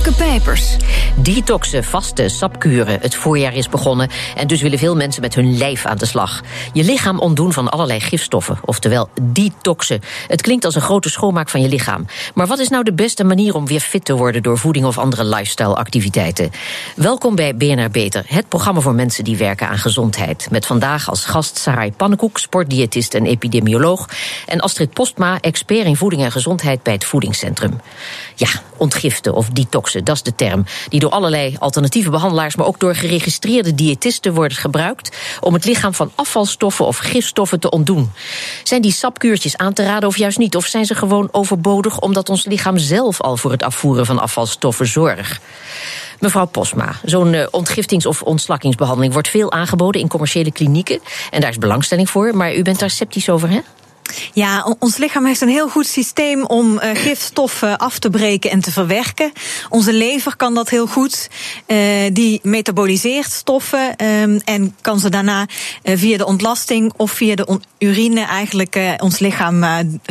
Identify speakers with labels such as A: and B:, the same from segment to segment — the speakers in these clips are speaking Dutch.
A: Pijpers.
B: Detoxen, vaste, sapkuren. Het voorjaar is begonnen en dus willen veel mensen met hun lijf aan de slag. Je lichaam ontdoen van allerlei gifstoffen, oftewel detoxen. Het klinkt als een grote schoonmaak van je lichaam. Maar wat is nou de beste manier om weer fit te worden door voeding of andere lifestyle-activiteiten? Welkom bij BNR Beter, het programma voor mensen die werken aan gezondheid. Met vandaag als gast Sarai Pannenkoek, sportdiëtist en epidemioloog. En Astrid Postma, expert in voeding en gezondheid bij het Voedingscentrum. Ja, ontgiften of dat is de term. Die door allerlei alternatieve behandelaars, maar ook door geregistreerde diëtisten wordt gebruikt om het lichaam van afvalstoffen of gifstoffen te ontdoen. Zijn die sapkuurtjes aan te raden of juist niet? Of zijn ze gewoon overbodig omdat ons lichaam zelf al voor het afvoeren van afvalstoffen zorgt? Mevrouw Posma, zo'n uh, ontgiftings- of ontslakkingsbehandeling wordt veel aangeboden in commerciële klinieken. En daar is belangstelling voor, maar u bent daar sceptisch over, hè?
C: Ja, ons lichaam heeft een heel goed systeem om uh, gifstoffen af te breken en te verwerken. Onze lever kan dat heel goed. Uh, die metaboliseert stoffen um, en kan ze daarna uh, via de ontlasting of via de urine eigenlijk ons lichaam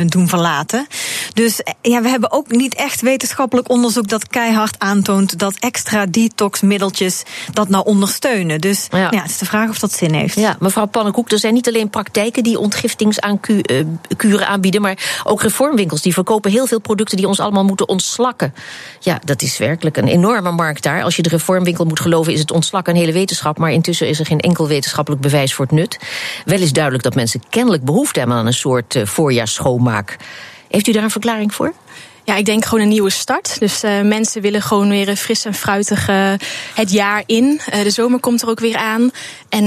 C: doen verlaten. Dus ja, we hebben ook niet echt wetenschappelijk onderzoek dat keihard aantoont dat extra detoxmiddeltjes dat nou ondersteunen. Dus ja. ja, het is de vraag of dat zin heeft.
B: Ja, mevrouw Pannenkoek, er zijn niet alleen praktijken die ontgiftingsaankuren kuren aanbieden. Maar ook reformwinkels die verkopen heel veel producten die ons allemaal moeten ontslakken. Ja, dat is werkelijk een enorme markt daar. Als je de reformwinkel moet geloven, is het ontslakken een hele wetenschap. Maar intussen is er geen enkel wetenschappelijk bewijs voor het nut. Wel is duidelijk dat mensen kennelijk behoefte hebben aan een soort uh, voorjaarsschoonmaak. Heeft u daar een verklaring voor?
D: Ja, ik denk gewoon een nieuwe start. Dus uh, mensen willen gewoon weer fris en fruitig uh, het jaar in. Uh, de zomer komt er ook weer aan. En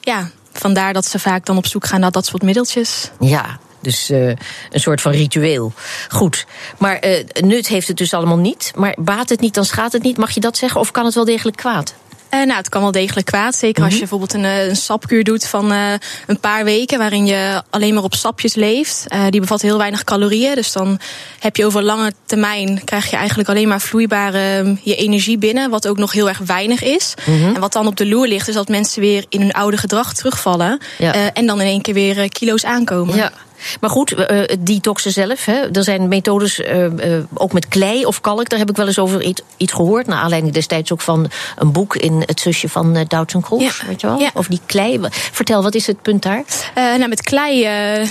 D: ja, vandaar dat ze vaak dan op zoek gaan naar dat soort middeltjes.
B: Ja, dus uh, een soort van ritueel. Goed. Maar uh, nut heeft het dus allemaal niet. Maar baat het niet, dan schaadt het niet. Mag je dat zeggen? Of kan het wel degelijk kwaad?
D: Uh, nou, het kan wel degelijk kwaad. Zeker mm -hmm. als je bijvoorbeeld een, een sapkuur doet van uh, een paar weken, waarin je alleen maar op sapjes leeft. Uh, die bevat heel weinig calorieën. Dus dan heb je over lange termijn krijg je eigenlijk alleen maar vloeibare je energie binnen, wat ook nog heel erg weinig is. Mm -hmm. En wat dan op de loer ligt, is dat mensen weer in hun oude gedrag terugvallen. Ja. en dan in één keer weer kilo's aankomen.
B: Ja. Maar goed, uh, detoxen zelf. Hè. Er zijn methodes, uh, uh, ook met klei of kalk. Daar heb ik wel eens over iets, iets gehoord. Naar aanleiding destijds ook van een boek in het zusje van uh, Doutzen Kroes. Ja. Weet je wel? Ja. Of die klei. Vertel, wat is het punt daar?
D: nou, met klei,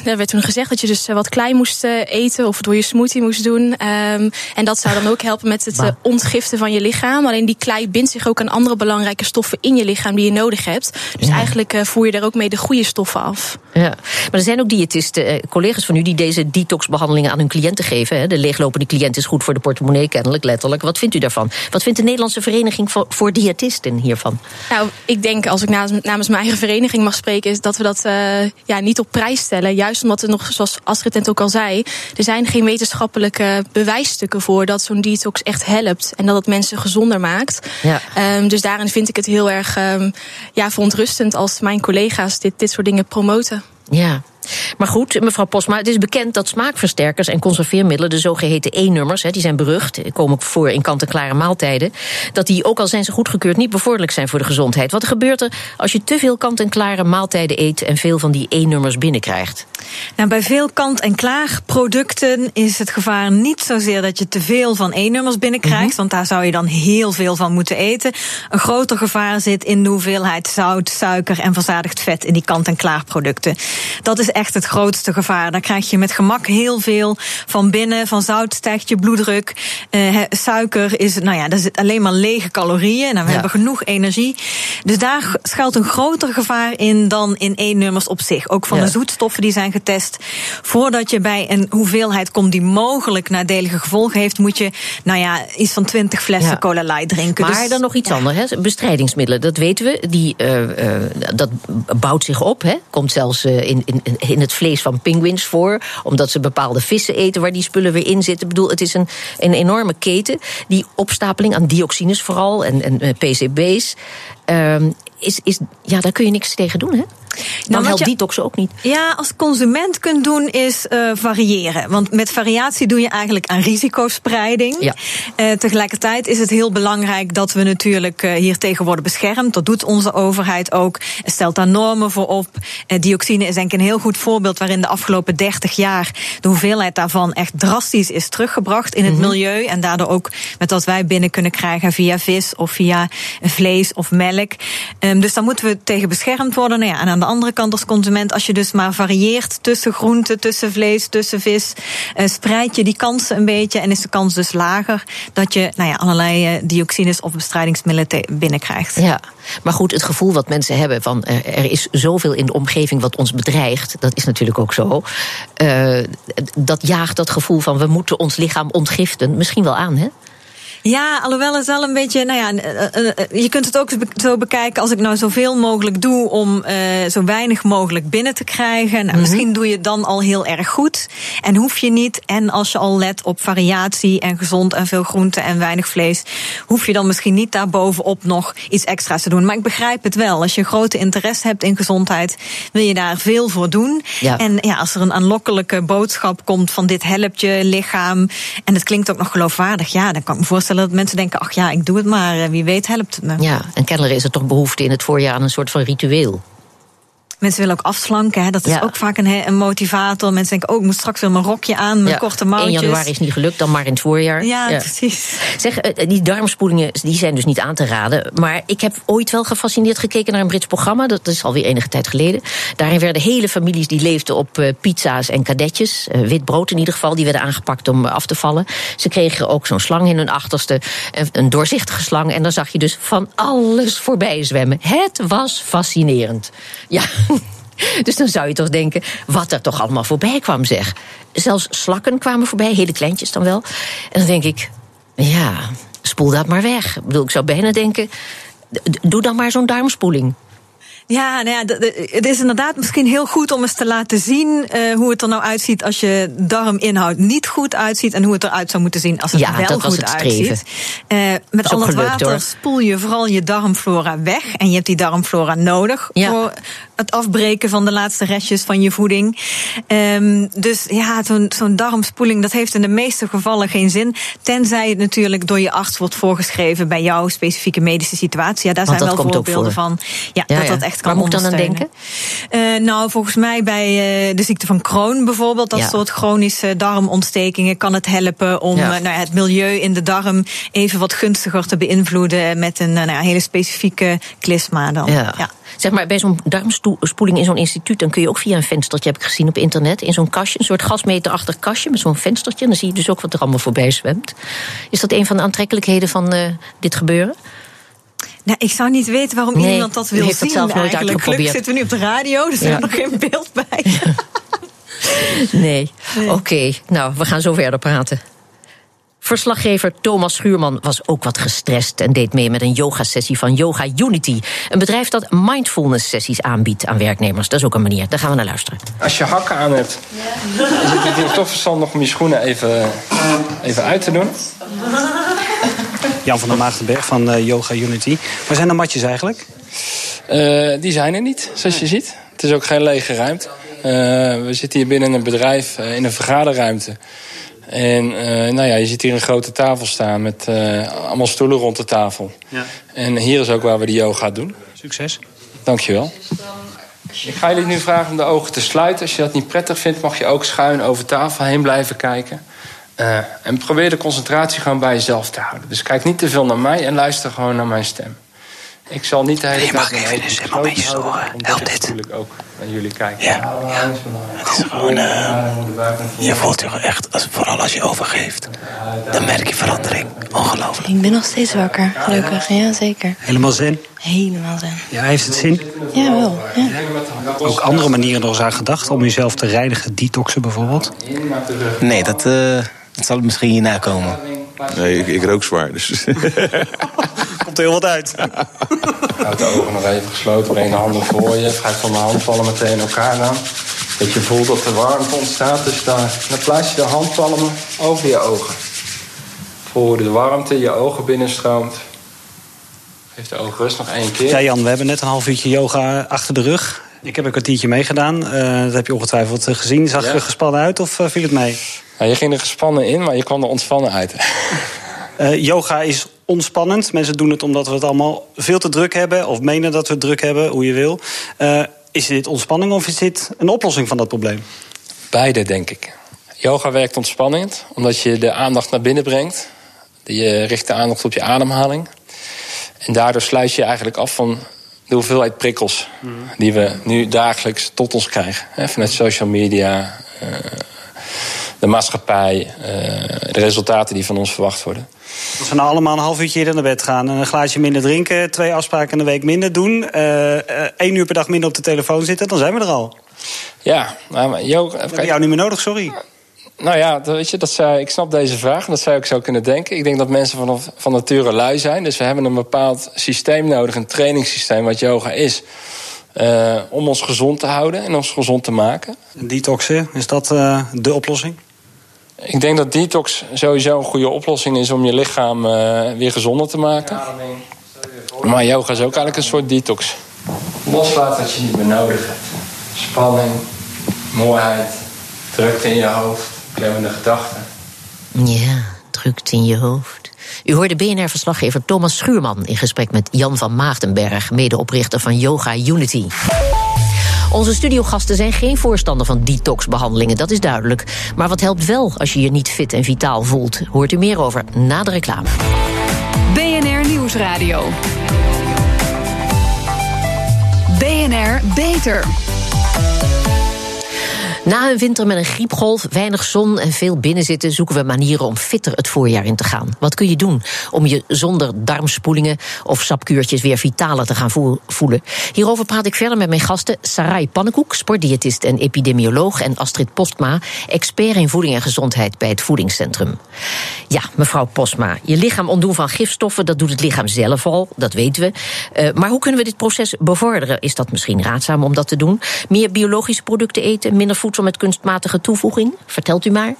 D: daar werd toen gezegd dat je dus wat klei moest eten. Of door je smoothie moest doen. Um, en dat zou dan ook helpen met het ontgiften van je lichaam. Alleen die klei bindt zich ook aan andere belangrijke stoffen in je lichaam die je nodig hebt. Dus ja. eigenlijk voer je daar ook mee de goede stoffen af.
B: Ja. Maar er zijn ook diëtisten collega's van u die deze detoxbehandelingen aan hun cliënten geven. De leeglopende cliënt is goed voor de portemonnee, kennelijk, letterlijk. Wat vindt u daarvan? Wat vindt de Nederlandse Vereniging voor, voor Diëtisten hiervan?
D: Nou, ik denk, als ik namens mijn eigen vereniging mag spreken, is dat we dat uh, ja, niet op prijs stellen. Juist omdat er nog, zoals Astrid net ook al zei, er zijn geen wetenschappelijke bewijsstukken voor dat zo'n detox echt helpt en dat het mensen gezonder maakt. Ja. Um, dus daarin vind ik het heel erg um, ja, verontrustend als mijn collega's dit, dit soort dingen promoten.
B: Ja, maar goed, mevrouw Posma, het is bekend dat smaakversterkers en conserveermiddelen, de zogeheten E-nummers, die zijn berucht, komen voor in kant-en-klare maaltijden, dat die, ook al zijn ze goedgekeurd, niet bevorderlijk zijn voor de gezondheid. Wat gebeurt er als je te veel kant-en-klare maaltijden eet en veel van die E-nummers binnenkrijgt?
C: Nou, bij veel kant-en-klaar producten is het gevaar niet zozeer dat je te veel van E-nummers binnenkrijgt, mm -hmm. want daar zou je dan heel veel van moeten eten. Een groter gevaar zit in de hoeveelheid zout, suiker en verzadigd vet in die kant-en-klaar producten. Dat is echt het grootste gevaar. Daar krijg je met gemak heel veel van binnen. Van zout stijgt je bloeddruk. Uh, suiker is, nou ja, dat zit alleen maar lege calorieën. Nou, we ja. hebben genoeg energie. Dus daar schuilt een groter gevaar in dan in E-nummers op zich. Ook van ja. de zoetstoffen die zijn getest. Voordat je bij een hoeveelheid komt die mogelijk nadelige gevolgen heeft, moet je, nou ja, iets van 20 flessen ja. cola light drinken.
B: Maar dus, dan nog iets anders. Hè? Bestrijdingsmiddelen, dat weten we. Die, uh, uh, dat bouwt zich op. Hè? Komt zelfs in, in, in het vlees van pinguïns voor. Omdat ze bepaalde vissen eten waar die spullen weer in zitten. Ik bedoel, het is een, een enorme keten. Die opstapeling aan dioxines vooral en, en PCB's. Ehm, is, is, ja, daar kun je niks tegen doen, hè? Dan
C: Nou,
B: helpt
C: je-
B: detox ook niet.
C: Ja, als consument kunt doen is eh, variëren. Want met variatie doe je eigenlijk aan risicospreiding.
B: Ja.
C: Eh, tegelijkertijd is het heel belangrijk dat we natuurlijk eh, hier tegen worden beschermd. Dat doet onze overheid ook. Stelt daar normen voor op. Dioxine is denk ik een heel goed voorbeeld waarin de afgelopen 30 jaar de hoeveelheid daarvan echt drastisch is teruggebracht in het milieu. En daardoor ook met wat wij binnen kunnen krijgen via vis of via vlees of melk. Ehm, dus daar moeten we tegen beschermd worden. Nou ja, en aan de andere kant als consument, als je dus maar varieert tussen groenten, tussen vlees, tussen vis, eh, spreid je die kansen een beetje en is de kans dus lager dat je nou ja, allerlei eh, dioxines of bestrijdingsmiddelen binnenkrijgt.
B: Ja, maar goed, het gevoel wat mensen hebben van eh, er is zoveel in de omgeving wat ons bedreigt, dat is natuurlijk ook zo. Dat jaagt dat gevoel van we moeten ons lichaam ontgiften misschien wel aan, hè?
C: Ja, alhoewel het wel een beetje, nou ja, eh, eh, eh, je kunt het ook zo bekijken als ik nou zoveel mogelijk doe om zo weinig mogelijk binnen te krijgen. Nou, Misschien doe je het dan al heel erg goed en hoef je niet. En als je al let op variatie en gezond en veel groente en weinig vlees, hoef je dan misschien niet daarbovenop nog iets extra's te doen. Maar ik begrijp het wel. Als je grote interesse hebt in gezondheid, wil je daar veel voor doen.
B: Ja.
C: En ja, als er een aanlokkelijke boodschap komt van dit helpt je lichaam en het klinkt ook nog geloofwaardig, ja, dan kan ik me voorstellen dat mensen denken, ach ja, ik doe het maar, eh, wie weet helpt het me.
B: Ja, en kennelijk is er toch behoefte in het voorjaar aan een soort van ritueel.
C: Mensen willen ook afslanken, hè? dat is
B: Ja.
C: ook vaak een, een motivator. Mensen denken, oh, ik moet straks weer mijn rokje aan, mijn
B: Ja,
C: korte
B: 1
C: mouwtjes.
B: januari is niet gelukt, dan maar in het voorjaar.
C: Ja, precies.
B: Zeg, eh, die darmspoelingen die zijn dus niet aan te raden. Maar ik heb ooit wel gefascineerd gekeken naar een Brits programma. Dat is alweer enige tijd geleden. Daarin werden hele families die leefden op eh, pizza's en kadetjes. eh, wit brood in ieder geval. Die werden aangepakt om eh, af te vallen. Ze kregen ook zo'n slang in hun achterste. eh, Een doorzichtige slang. En dan zag je dus van alles voorbij zwemmen. Het was fascinerend. Ja. Dus dan zou je toch denken, wat er toch allemaal voorbij kwam, zeg. Zelfs slakken kwamen voorbij, hele kleintjes dan wel. En dan denk ik, ja, spoel dat maar weg. Ik bedoel, ik zou bijna denken, doe dan maar zo'n darmspoeling.
C: Ja, nou ja, het is inderdaad misschien heel goed om eens te laten zien eh, hoe het er nou uitziet als je darminhoud niet goed uitziet en hoe het eruit zou moeten zien als het
B: Ja,
C: wel
B: dat
C: goed
B: het
C: uitziet. Eh, met al
B: gelukt,
C: water
B: hoor.
C: spoel je vooral je darmflora weg en je hebt die darmflora nodig
B: Ja.
C: voor het afbreken van de laatste restjes van je voeding. Ehm, dus ja, zo'n zo'n darmspoeling dat heeft in de meeste gevallen geen zin, tenzij het natuurlijk door je arts wordt voorgeschreven bij jouw specifieke medische situatie. Ja, daar
B: Want
C: zijn wel voorbeelden
B: voor.
C: van. Ja,
B: Ja,
C: dat
B: ja.
C: dat echt kan
B: Waar moet ik dan aan
C: ondersteunen. Eh, nou, volgens mij bij eh, de ziekte van Crohn bijvoorbeeld, dat
B: Ja.
C: soort chronische darmontstekingen, kan het helpen om eh, nou, ja, het milieu in de darm even wat gunstiger te beïnvloeden met een nou, ja, hele specifieke klisma dan.
B: Ja. Zeg maar, bij zo'n darmspoeling in zo'n instituut... dan kun je ook via een venstertje, heb ik gezien op internet... in zo'n kastje, een soort gasmeterachtig kastje met zo'n venstertje... en dan zie je dus ook wat er allemaal voorbij zwemt. Is dat een van de aantrekkelijkheden van eh, dit gebeuren?
C: Nou, ik zou niet weten waarom
B: Nee,
C: iemand dat wil
B: heeft dat
C: zien
B: zelf nooit
C: eigenlijk. Gelukkig zitten we nu op de radio, dus
B: Ja.
C: er is nog geen beeld bij.
B: Nee. Oké, nou, we gaan zo verder praten. Verslaggever Thomas Schuurman was ook wat gestrest en deed mee met een yogasessie van Yoga Unity. Een bedrijf dat mindfulness sessies aanbiedt aan werknemers. Dat is ook een manier. Daar gaan we naar luisteren.
E: Als je hakken aan hebt, is het natuurlijk toch verstandig om je schoenen even, even uit te doen.
F: Jan van der Maagdenberg van eh, Yoga Unity. Waar zijn de matjes eigenlijk?
E: Eh, die zijn er niet, zoals je ziet. Het is ook geen lege ruimte. Eh, we zitten hier binnen een bedrijf in een vergaderruimte. En eh, nou ja, je ziet hier een grote tafel staan met eh, allemaal stoelen rond de tafel.
F: Ja.
E: En hier is ook waar we de yoga doen.
F: Succes.
E: Dankjewel. Ik ga jullie nu vragen om de ogen te sluiten. Als je dat niet prettig vindt, mag je ook schuin over tafel heen blijven kijken. Eh, en probeer de concentratie gewoon bij jezelf te houden. Dus kijk niet te veel naar mij en luister gewoon naar mijn stem. Ik zal niet de hele
F: Je mag
E: tijd mijn
F: even een beetje storen. Helpt
E: ik
F: dit?
E: natuurlijk ook naar jullie kijk.
F: Ja, ja. Het is gewoon, eh, je voelt je echt, als, vooral als je overgeeft, dan merk je verandering. Ongelooflijk.
G: Ik ben nog steeds wakker, gelukkig. Ja, zeker.
F: Helemaal zin.
G: Helemaal zen.
F: Ja, heeft het zin?
G: Ja, wel. Ja.
F: Ook andere manieren nog eens aan gedacht om jezelf te reinigen, detoxen bijvoorbeeld?
H: Nee, dat, eh, dat zal misschien hierna komen.
I: Nee, ik, ik rook zwaar. Dus.
F: Komt er heel wat uit.
E: Houd de ogen nog even gesloten, breng de handen voor je. Ga van de handpalmen meteen in elkaar aan. Dat je voelt dat er warmte ontstaat. Dus dan, dan plaats je de handpalmen over je ogen. Voel hoe de warmte je ogen binnenstroomt. Geef de ogen rust nog één keer.
J: Ja, Jan, we hebben net een half uurtje yoga achter de rug. Ik heb een kwartiertje meegedaan. Uh, dat heb je ongetwijfeld eh, gezien. Zag je er gespannen uit of uh, viel het mee?
E: Ja, je ging er gespannen in, maar je kwam er ontspannen uit.
J: uh, yoga is ontspannend. Mensen doen het omdat we het allemaal veel te druk hebben... of menen dat we het druk hebben, hoe je wil. is dit ontspanning of is dit een oplossing van dat probleem?
E: Beide, denk ik. Yoga werkt ontspannend, omdat je de aandacht naar binnen brengt. Je richt de aandacht op je ademhaling. En daardoor sluit je eigenlijk af van de hoeveelheid prikkels die we nu dagelijks tot ons krijgen. Vanuit social media, uh, de maatschappij, de resultaten die van ons verwacht worden.
J: Als we nou allemaal een half uurtje eerder naar bed gaan... en een glaasje minder drinken, twee afspraken in de week minder doen... Uh, één uur per dag minder op de telefoon zitten, dan zijn we er al.
E: Ja, maar yoga...
J: We hebben jou niet meer nodig, sorry.
E: Nou ja, weet je, dat zou, ik snap deze vraag. Dat zou ik zo kunnen denken. Ik denk dat mensen van, van nature lui zijn. Dus we hebben een bepaald systeem nodig, een trainingssysteem, wat yoga is. Uh, om ons gezond te houden en ons gezond te maken.
J: Detoxen, is dat uh, de oplossing?
E: Ik denk dat detox sowieso een goede oplossing is om je lichaam uh, weer gezonder te maken. Maar yoga is ook eigenlijk een soort detox. Loslaten wat je niet meer nodig hebt. Spanning, mooiheid, drukte in je hoofd klemmende gedachten.
B: Ja, drukt in je hoofd. U hoorde BNR-verslaggever Thomas Schuurman in gesprek met Jan van Maagdenberg, medeoprichter van Yoga Unity. Onze studiogasten zijn geen voorstander van detoxbehandelingen, dat is duidelijk. Maar wat helpt wel als je je niet fit en vitaal voelt? Hoort u meer over na de reclame.
A: BNR Nieuwsradio. BNR Beter.
B: Na een winter met een griepgolf, weinig zon en veel binnenzitten, zoeken we manieren om fitter het voorjaar in te gaan. Wat kun je doen om je zonder darmspoelingen of sapkuurtjes weer vitaler te gaan voelen? Hierover praat ik verder met mijn gasten Sarai Pannenkoek, sportdiëtist en epidemioloog, en Astrid Postma, expert in voeding en gezondheid bij het Voedingscentrum. Ja, mevrouw Postma, je lichaam ontdoen van gifstoffen, dat doet het lichaam zelf al, dat weten we. Uh, maar hoe kunnen we dit proces bevorderen? Is dat misschien raadzaam om dat te doen? Meer biologische producten eten, minder voedsel met kunstmatige toevoeging? Vertelt u maar.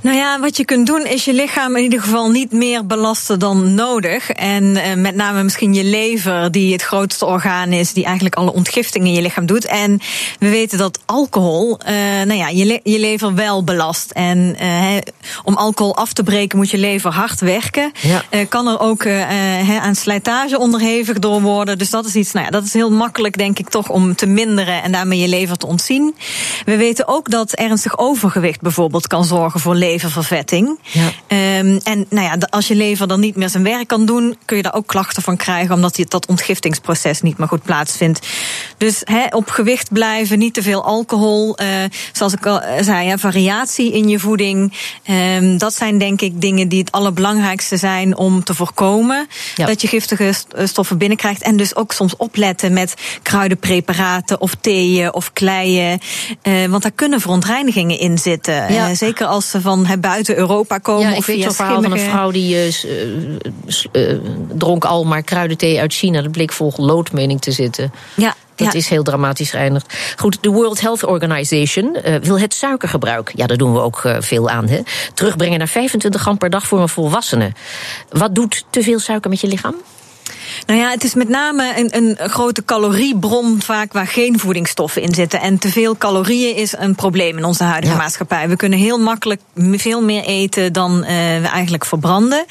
C: Nou ja, wat je kunt doen is je lichaam in ieder geval niet meer belasten dan nodig. En eh, met name misschien je lever, die het grootste orgaan is, die eigenlijk alle ontgifting in je lichaam doet. En we weten dat alcohol, uh, nou ja, je, le je lever wel belast. En uh, om alcohol af te breken moet je lever hard werken. Ja. kan er ook aan slijtage onderhevig door worden. Dus dat is iets, nou ja, dat is heel makkelijk, denk ik, toch om te minderen en daarmee je lever te ontzien. We weten ook dat ernstig overgewicht bijvoorbeeld kan zorgen voor leververvetting. Ja. Um, en nou ja, als je lever dan niet meer zijn werk kan doen, kun je daar ook klachten van krijgen, omdat die, dat ontgiftingsproces niet meer goed plaatsvindt. Dus he, op gewicht blijven, niet te veel alcohol. Uh, zoals ik al zei, ja, variatie in je voeding. Um, dat zijn denk ik dingen die het allerbelangrijkste zijn om te voorkomen ja. dat je giftige stoffen binnenkrijgt. En dus ook soms opletten met kruidenpreparaten of theeën of kleien. Uh, want daar kunnen verontreinigingen in zitten. Ja. Uh, zeker als ze van he, buiten Europa komen.
B: Ja, ik weet zo'n verhaal van een vrouw die uh, uh, dronk al maar kruidenthee uit China. Dat bleek vol lood, mening te zitten.
C: Ja,
B: dat
C: ja.
B: is heel dramatisch geëindigd. Goed, de World Health Organization uh, wil het suikergebruik, ja, daar doen we ook uh, veel aan, hè, terugbrengen naar 25 gram per dag voor een volwassene. Wat doet te veel suiker met je lichaam?
C: Nou ja, het is met name een, een grote caloriebron vaak waar geen voedingsstoffen in zitten. En te veel calorieën is een probleem in onze huidige ja. maatschappij. We kunnen heel makkelijk veel meer eten dan uh, we eigenlijk verbranden.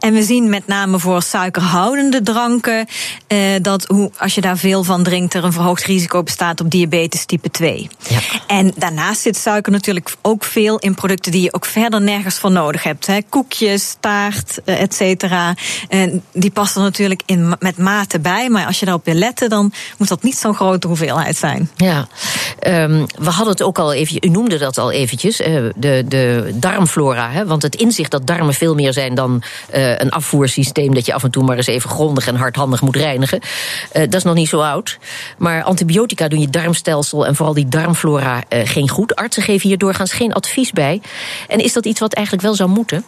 C: En we zien met name voor suikerhoudende dranken uh, dat hoe, als je daar veel van drinkt, er een verhoogd risico bestaat op diabetes type 2. Ja. En daarnaast zit suiker natuurlijk ook veel in producten die je ook verder nergens voor nodig hebt. Hè. Koekjes, taart, uh, et cetera. En die passen natuurlijk in met mate bij. Maar als je daarop wil letten, dan moet dat niet zo'n grote hoeveelheid zijn.
B: Ja, um, we hadden het ook al even, u noemde dat al eventjes, uh, de, de darmflora. Hè? Want het inzicht dat darmen veel meer zijn dan uh, een afvoersysteem dat je af en toe maar eens even grondig en hardhandig moet reinigen. Uh, dat is nog niet zo oud. Maar antibiotica doen je darmstelsel en vooral die darmflora geen goed. Artsen geven hier doorgaans geen advies bij. En is dat iets wat eigenlijk wel zou moeten?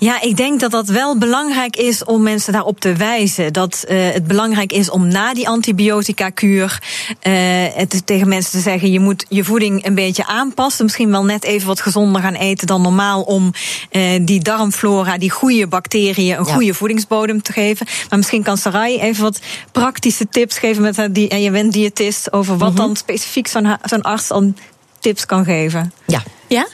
C: Ja, ik denk dat dat wel belangrijk is om mensen daarop te wijzen. Dat uh, het belangrijk is om na die antibiotica-kuur uh, het tegen mensen te zeggen: je moet je voeding een beetje aanpassen. Misschien wel net even wat gezonder gaan eten dan normaal. Om uh, die darmflora, die goede bacteriën, een ja. goede voedingsbodem te geven. Maar misschien kan Sarai even wat praktische tips geven met haar. Die, en je bent diëtist over wat mm -hmm. dan specifiek zo'n zo'n arts dan tips kan geven.
B: Ja,
D: ja,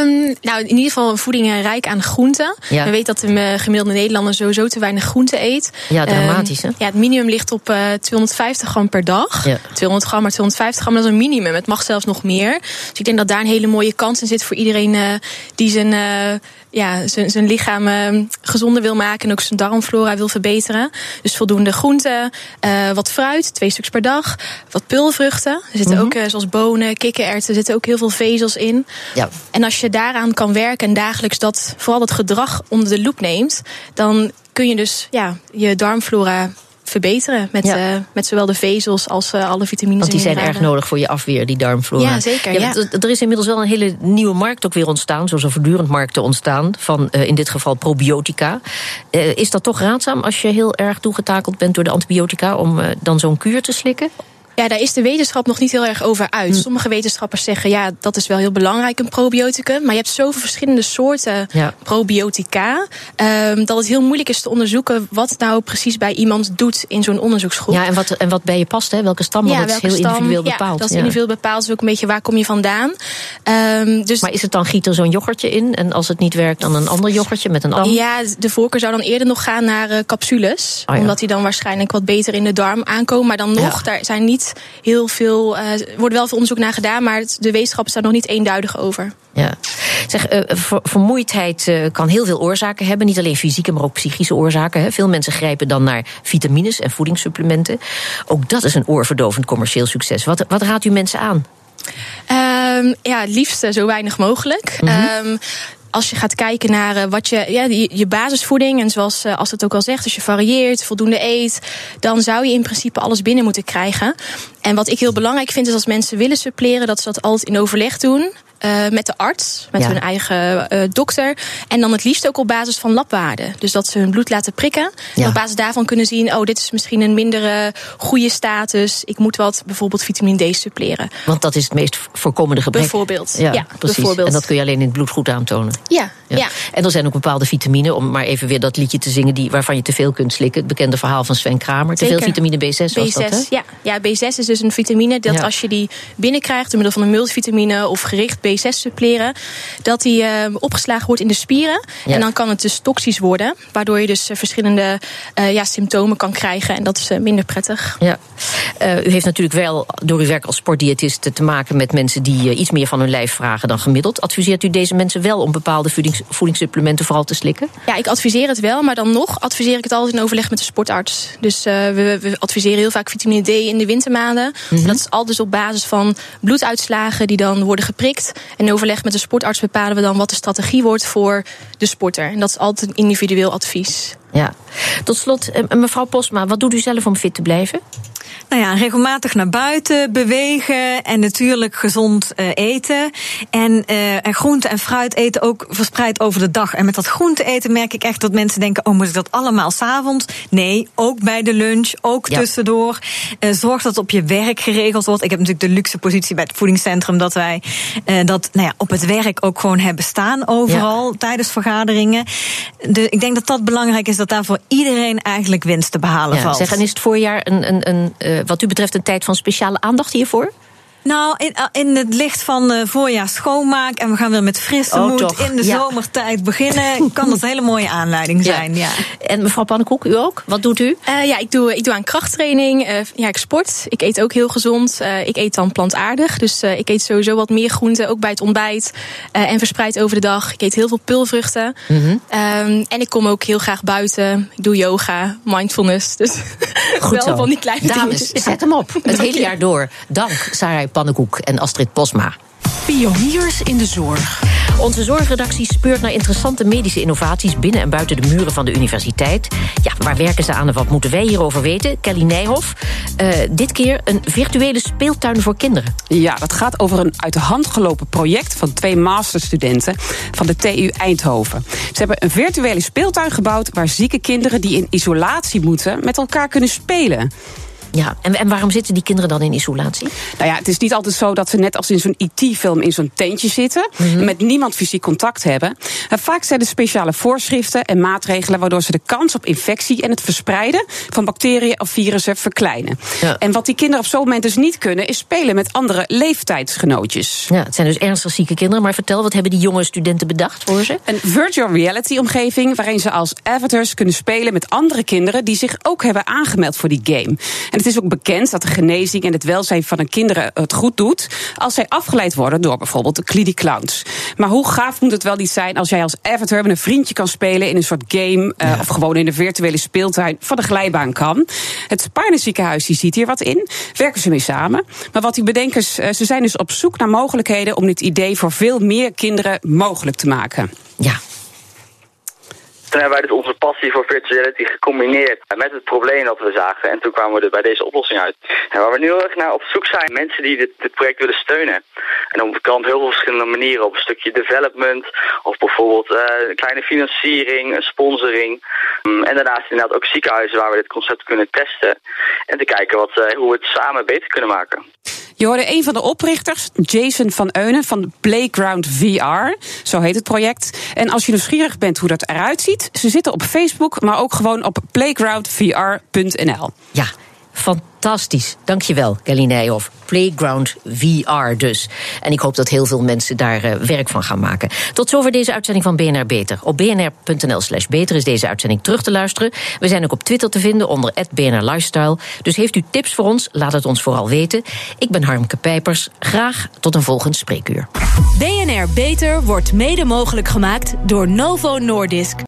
D: um, nou in ieder geval voeding rijk aan groenten. Ja. We weten dat de gemiddelde Nederlander sowieso te weinig groenten eet.
B: Ja, dramatisch hè?
D: Um, ja, het minimum ligt op uh, 250 gram per dag. Ja. 200 gram, maar 250 gram dat is een minimum. Het mag zelfs nog meer. Dus ik denk dat daar een hele mooie kans in zit voor iedereen uh, die zijn, uh, ja, zijn, zijn lichaam uh, gezonder wil maken en ook zijn darmflora wil verbeteren. Dus voldoende groenten, uh, wat fruit, twee stuks per dag, wat pulvruchten. Er zitten mm -hmm. ook, uh, zoals bonen, kikkererwten, er zitten ook heel veel vezels in.
B: Ja.
D: En als je daaraan kan werken en dagelijks dat, vooral dat gedrag onder de loep neemt, dan kun je dus ja, je darmflora verbeteren. Met, ja. uh, met zowel de vezels als uh, alle vitamines.
B: Want die zijn erg nodig voor je afweer, die darmflora.
D: Ja, zeker. Ja,
B: ja. Er is inmiddels wel een hele nieuwe markt ook weer ontstaan. Zoals er voortdurend markten ontstaan. Van uh, in dit geval probiotica. is dat toch raadzaam als je heel erg toegetakeld bent door de antibiotica. om dan zo'n kuur te slikken?
D: Ja, daar is de wetenschap nog niet heel erg over uit. Hm. Sommige wetenschappers zeggen ja, dat is wel heel belangrijk, een probioticum. Maar je hebt zoveel verschillende soorten ja. probiotica. Um, dat het heel moeilijk is te onderzoeken wat nou precies bij iemand doet in zo'n onderzoeksgroep.
B: Ja, en wat, en wat bij je past, hè? welke stam,
D: ja,
B: dat is heel
D: stam,
B: individueel bepaald.
D: Ja, dat is individueel bepaald. Dus ook een beetje waar kom je vandaan. Um, dus
B: maar is het dan giet er zo'n yoghurtje in? En als het niet werkt, dan een ander yoghurtje met een ander?
D: Ja, de voorkeur zou dan eerder nog gaan naar uh, capsules. Oh, omdat die dan waarschijnlijk wat beter in de darm aankomen. Maar dan nog, daar zijn niet heel veel er wordt wel veel onderzoek naar gedaan, maar de wetenschap staat nog niet eenduidig over.
B: Ja. Zeg, uh, ver, vermoeidheid uh, kan heel veel oorzaken hebben. Niet alleen fysieke, maar ook psychische oorzaken. Hè. Veel mensen grijpen dan naar vitamines en voedingssupplementen. Ook dat is een oorverdovend commercieel succes. Wat, wat raadt u mensen aan?
D: Um, ja, het liefst zo weinig mogelijk. Mm -hmm. um, als je gaat kijken naar uh, wat je, ja, je, basisvoeding, en zoals uh, als het ook al zegt, als je varieert, voldoende eet, dan zou je in principe alles binnen moeten krijgen. En wat ik heel belangrijk vind, is als mensen willen suppleren, dat ze dat altijd in overleg doen. Uh, met de arts, met ja. hun eigen uh, dokter. En dan het liefst ook op basis van labwaarden. Dus dat ze hun bloed laten prikken. Ja. En op basis daarvan kunnen zien: oh, dit is misschien een mindere goede status. Ik moet wat bijvoorbeeld vitamine D suppleren.
B: Want dat is het meest voorkomende gebrek.
D: Bijvoorbeeld.
B: Ja,
D: ja
B: precies.
D: Bijvoorbeeld.
B: En dat kun je alleen in het bloed goed aantonen.
D: Ja, ja.
B: En er zijn ook bepaalde vitamine, om maar even weer dat liedje te zingen, die, waarvan je te veel kunt slikken. Het bekende verhaal van Sven Kramer. Te veel vitamine B6 was
D: B6,
B: dat, hè?
D: Ja. ja, B6 is dus een vitamine dat als je die binnenkrijgt door middel van een multivitamine of gericht B6 suppleren dat die uh, opgeslagen wordt in de spieren. Ja. En dan kan het dus toxisch worden. Waardoor je dus uh, verschillende uh, ja, symptomen kan krijgen. En dat is minder prettig.
B: Ja. u heeft natuurlijk wel door uw werk als sportdiëtist te maken met mensen die iets meer van hun lijf vragen dan gemiddeld. Adviseert u deze mensen wel om bepaalde voedings, voedingssupplementen vooral te slikken?
D: Ja, ik adviseer het wel. Maar dan nog adviseer ik het altijd in overleg met de sportarts. Dus we, we, adviseren heel vaak vitamine D in de wintermaanden. Mm -hmm. Dat is altijd op basis van bloeduitslagen die dan worden geprikt. En in overleg met de sportarts bepalen we dan wat de strategie wordt voor de sporter. En dat is altijd een individueel advies.
B: Ja. Tot slot, mevrouw Posma, wat doet u zelf om fit te blijven?
C: Nou ja, regelmatig naar buiten bewegen en natuurlijk gezond uh, eten. En, uh, en groente en fruit eten ook verspreid over de dag. En met dat groente eten merk ik echt dat mensen denken: oh, moet ik dat allemaal s'avonds? Nee, ook bij de lunch, ook ja. tussendoor. Uh, zorg dat het op je werk geregeld wordt. Ik heb natuurlijk de luxe positie bij het voedingscentrum dat wij dat nou ja, op het werk ook gewoon hebben staan overal ja. tijdens vergaderingen. De, ik denk dat dat belangrijk is dat daar voor iedereen eigenlijk winst te behalen
B: ja,
C: valt.
B: Zeg, en is het voorjaar een, een, een wat u betreft een tijd van speciale aandacht hiervoor?
C: Nou, in, in het licht van uh, voorjaar schoonmaak en we gaan weer met frisse
B: oh,
C: moed
B: toch.
C: in de
B: ja.
C: zomertijd beginnen, kan dat een hele mooie aanleiding zijn. Ja.
B: ja. En mevrouw Pannenkoek, u ook? Wat doet u?
D: Uh, ja, ik doe, ik doe aan krachttraining. Uh, ja, ik sport. Ik eet ook heel gezond. ik eet dan plantaardig. Dus ik eet sowieso wat meer groenten, ook bij het ontbijt. en verspreid over de dag. Ik eet heel veel pulvruchten.
B: Mm -hmm.
D: um, en ik kom ook heel graag buiten. Ik doe yoga, mindfulness. Dus
B: Goed
D: wel van die kleine
B: Dames,
D: dingetjes.
B: zet hem op. Het hele jaar door. Dank, Sarah Pannenkoek en Astrid Posma.
A: Pioniers in de zorg.
B: Onze zorgredactie speurt naar interessante medische innovaties... binnen en buiten de muren van de universiteit. Ja, waar werken ze aan en wat moeten wij hierover weten? Kelly Nijhoff, uh, dit keer een virtuele speeltuin voor kinderen.
K: Ja, dat gaat over een uit de hand gelopen project... van twee masterstudenten van de TU Eindhoven. Ze hebben een virtuele speeltuin gebouwd... waar zieke kinderen die in isolatie moeten met elkaar kunnen spelen.
B: Ja, en, en waarom zitten die kinderen dan in isolatie?
K: Nou ja, het is niet altijd zo dat ze net als in zo'n IT-film in zo'n tentje zitten, mm-hmm. met niemand fysiek contact hebben. En vaak zijn er speciale voorschriften en maatregelen waardoor ze de kans op infectie en het verspreiden van bacteriën of virussen verkleinen. Ja. En wat die kinderen op zo'n moment dus niet kunnen, is spelen met andere leeftijdsgenootjes.
B: Ja, het zijn dus ernstig zieke kinderen. Maar vertel, wat hebben die jonge studenten bedacht voor ze?
K: Een virtual reality omgeving waarin ze als avatars kunnen spelen met andere kinderen die zich ook hebben aangemeld voor die game. En het is ook bekend dat de genezing en het welzijn van een kinderen het goed doet als zij afgeleid worden door bijvoorbeeld de Clidy Clowns. Maar hoe gaaf moet het wel niet zijn als jij als avatar met een vriendje kan spelen in een soort game uh, ja. of gewoon in de virtuele speeltuin van de glijbaan kan. Het Sparne ziekenhuis die ziet hier wat in, werken ze mee samen. Maar wat die bedenkers, uh, ze zijn dus op zoek naar mogelijkheden om dit idee voor veel meer kinderen mogelijk te maken.
B: Ja,
L: toen hebben wij dus onze passie voor virtuality gecombineerd met het probleem dat we zagen. En toen kwamen we er bij deze oplossing uit. En waar we nu heel erg naar op zoek zijn, mensen die dit, project willen steunen. En dat kan op heel veel verschillende manieren. Op een stukje development, of bijvoorbeeld uh, kleine financiering, een sponsoring. Um, en daarnaast inderdaad ook ziekenhuizen waar we dit concept kunnen testen. En te kijken wat, uh, hoe we het samen beter kunnen maken.
K: Je hoorde een van de oprichters, Jason van Eunen van Playground VR. Zo heet het project. En als je nieuwsgierig bent hoe dat eruit ziet, ze zitten op Facebook, maar ook gewoon op playgroundvr.nl.
B: Ja, fantastisch. Dankjewel, Kelly Nijhoff. Playground VR dus. En ik hoop dat heel veel mensen daar uh, werk van gaan maken. Tot zover deze uitzending van BNR Beter. Op bnr.nl slash beter is deze uitzending terug te luisteren. We zijn ook op Twitter te vinden onder BNR Lifestyle. Dus heeft u tips voor ons, laat het ons vooral weten. Ik ben Harmke Pijpers. Graag tot een volgend spreekuur.
A: BNR Beter wordt mede mogelijk gemaakt door Novo Nordisk.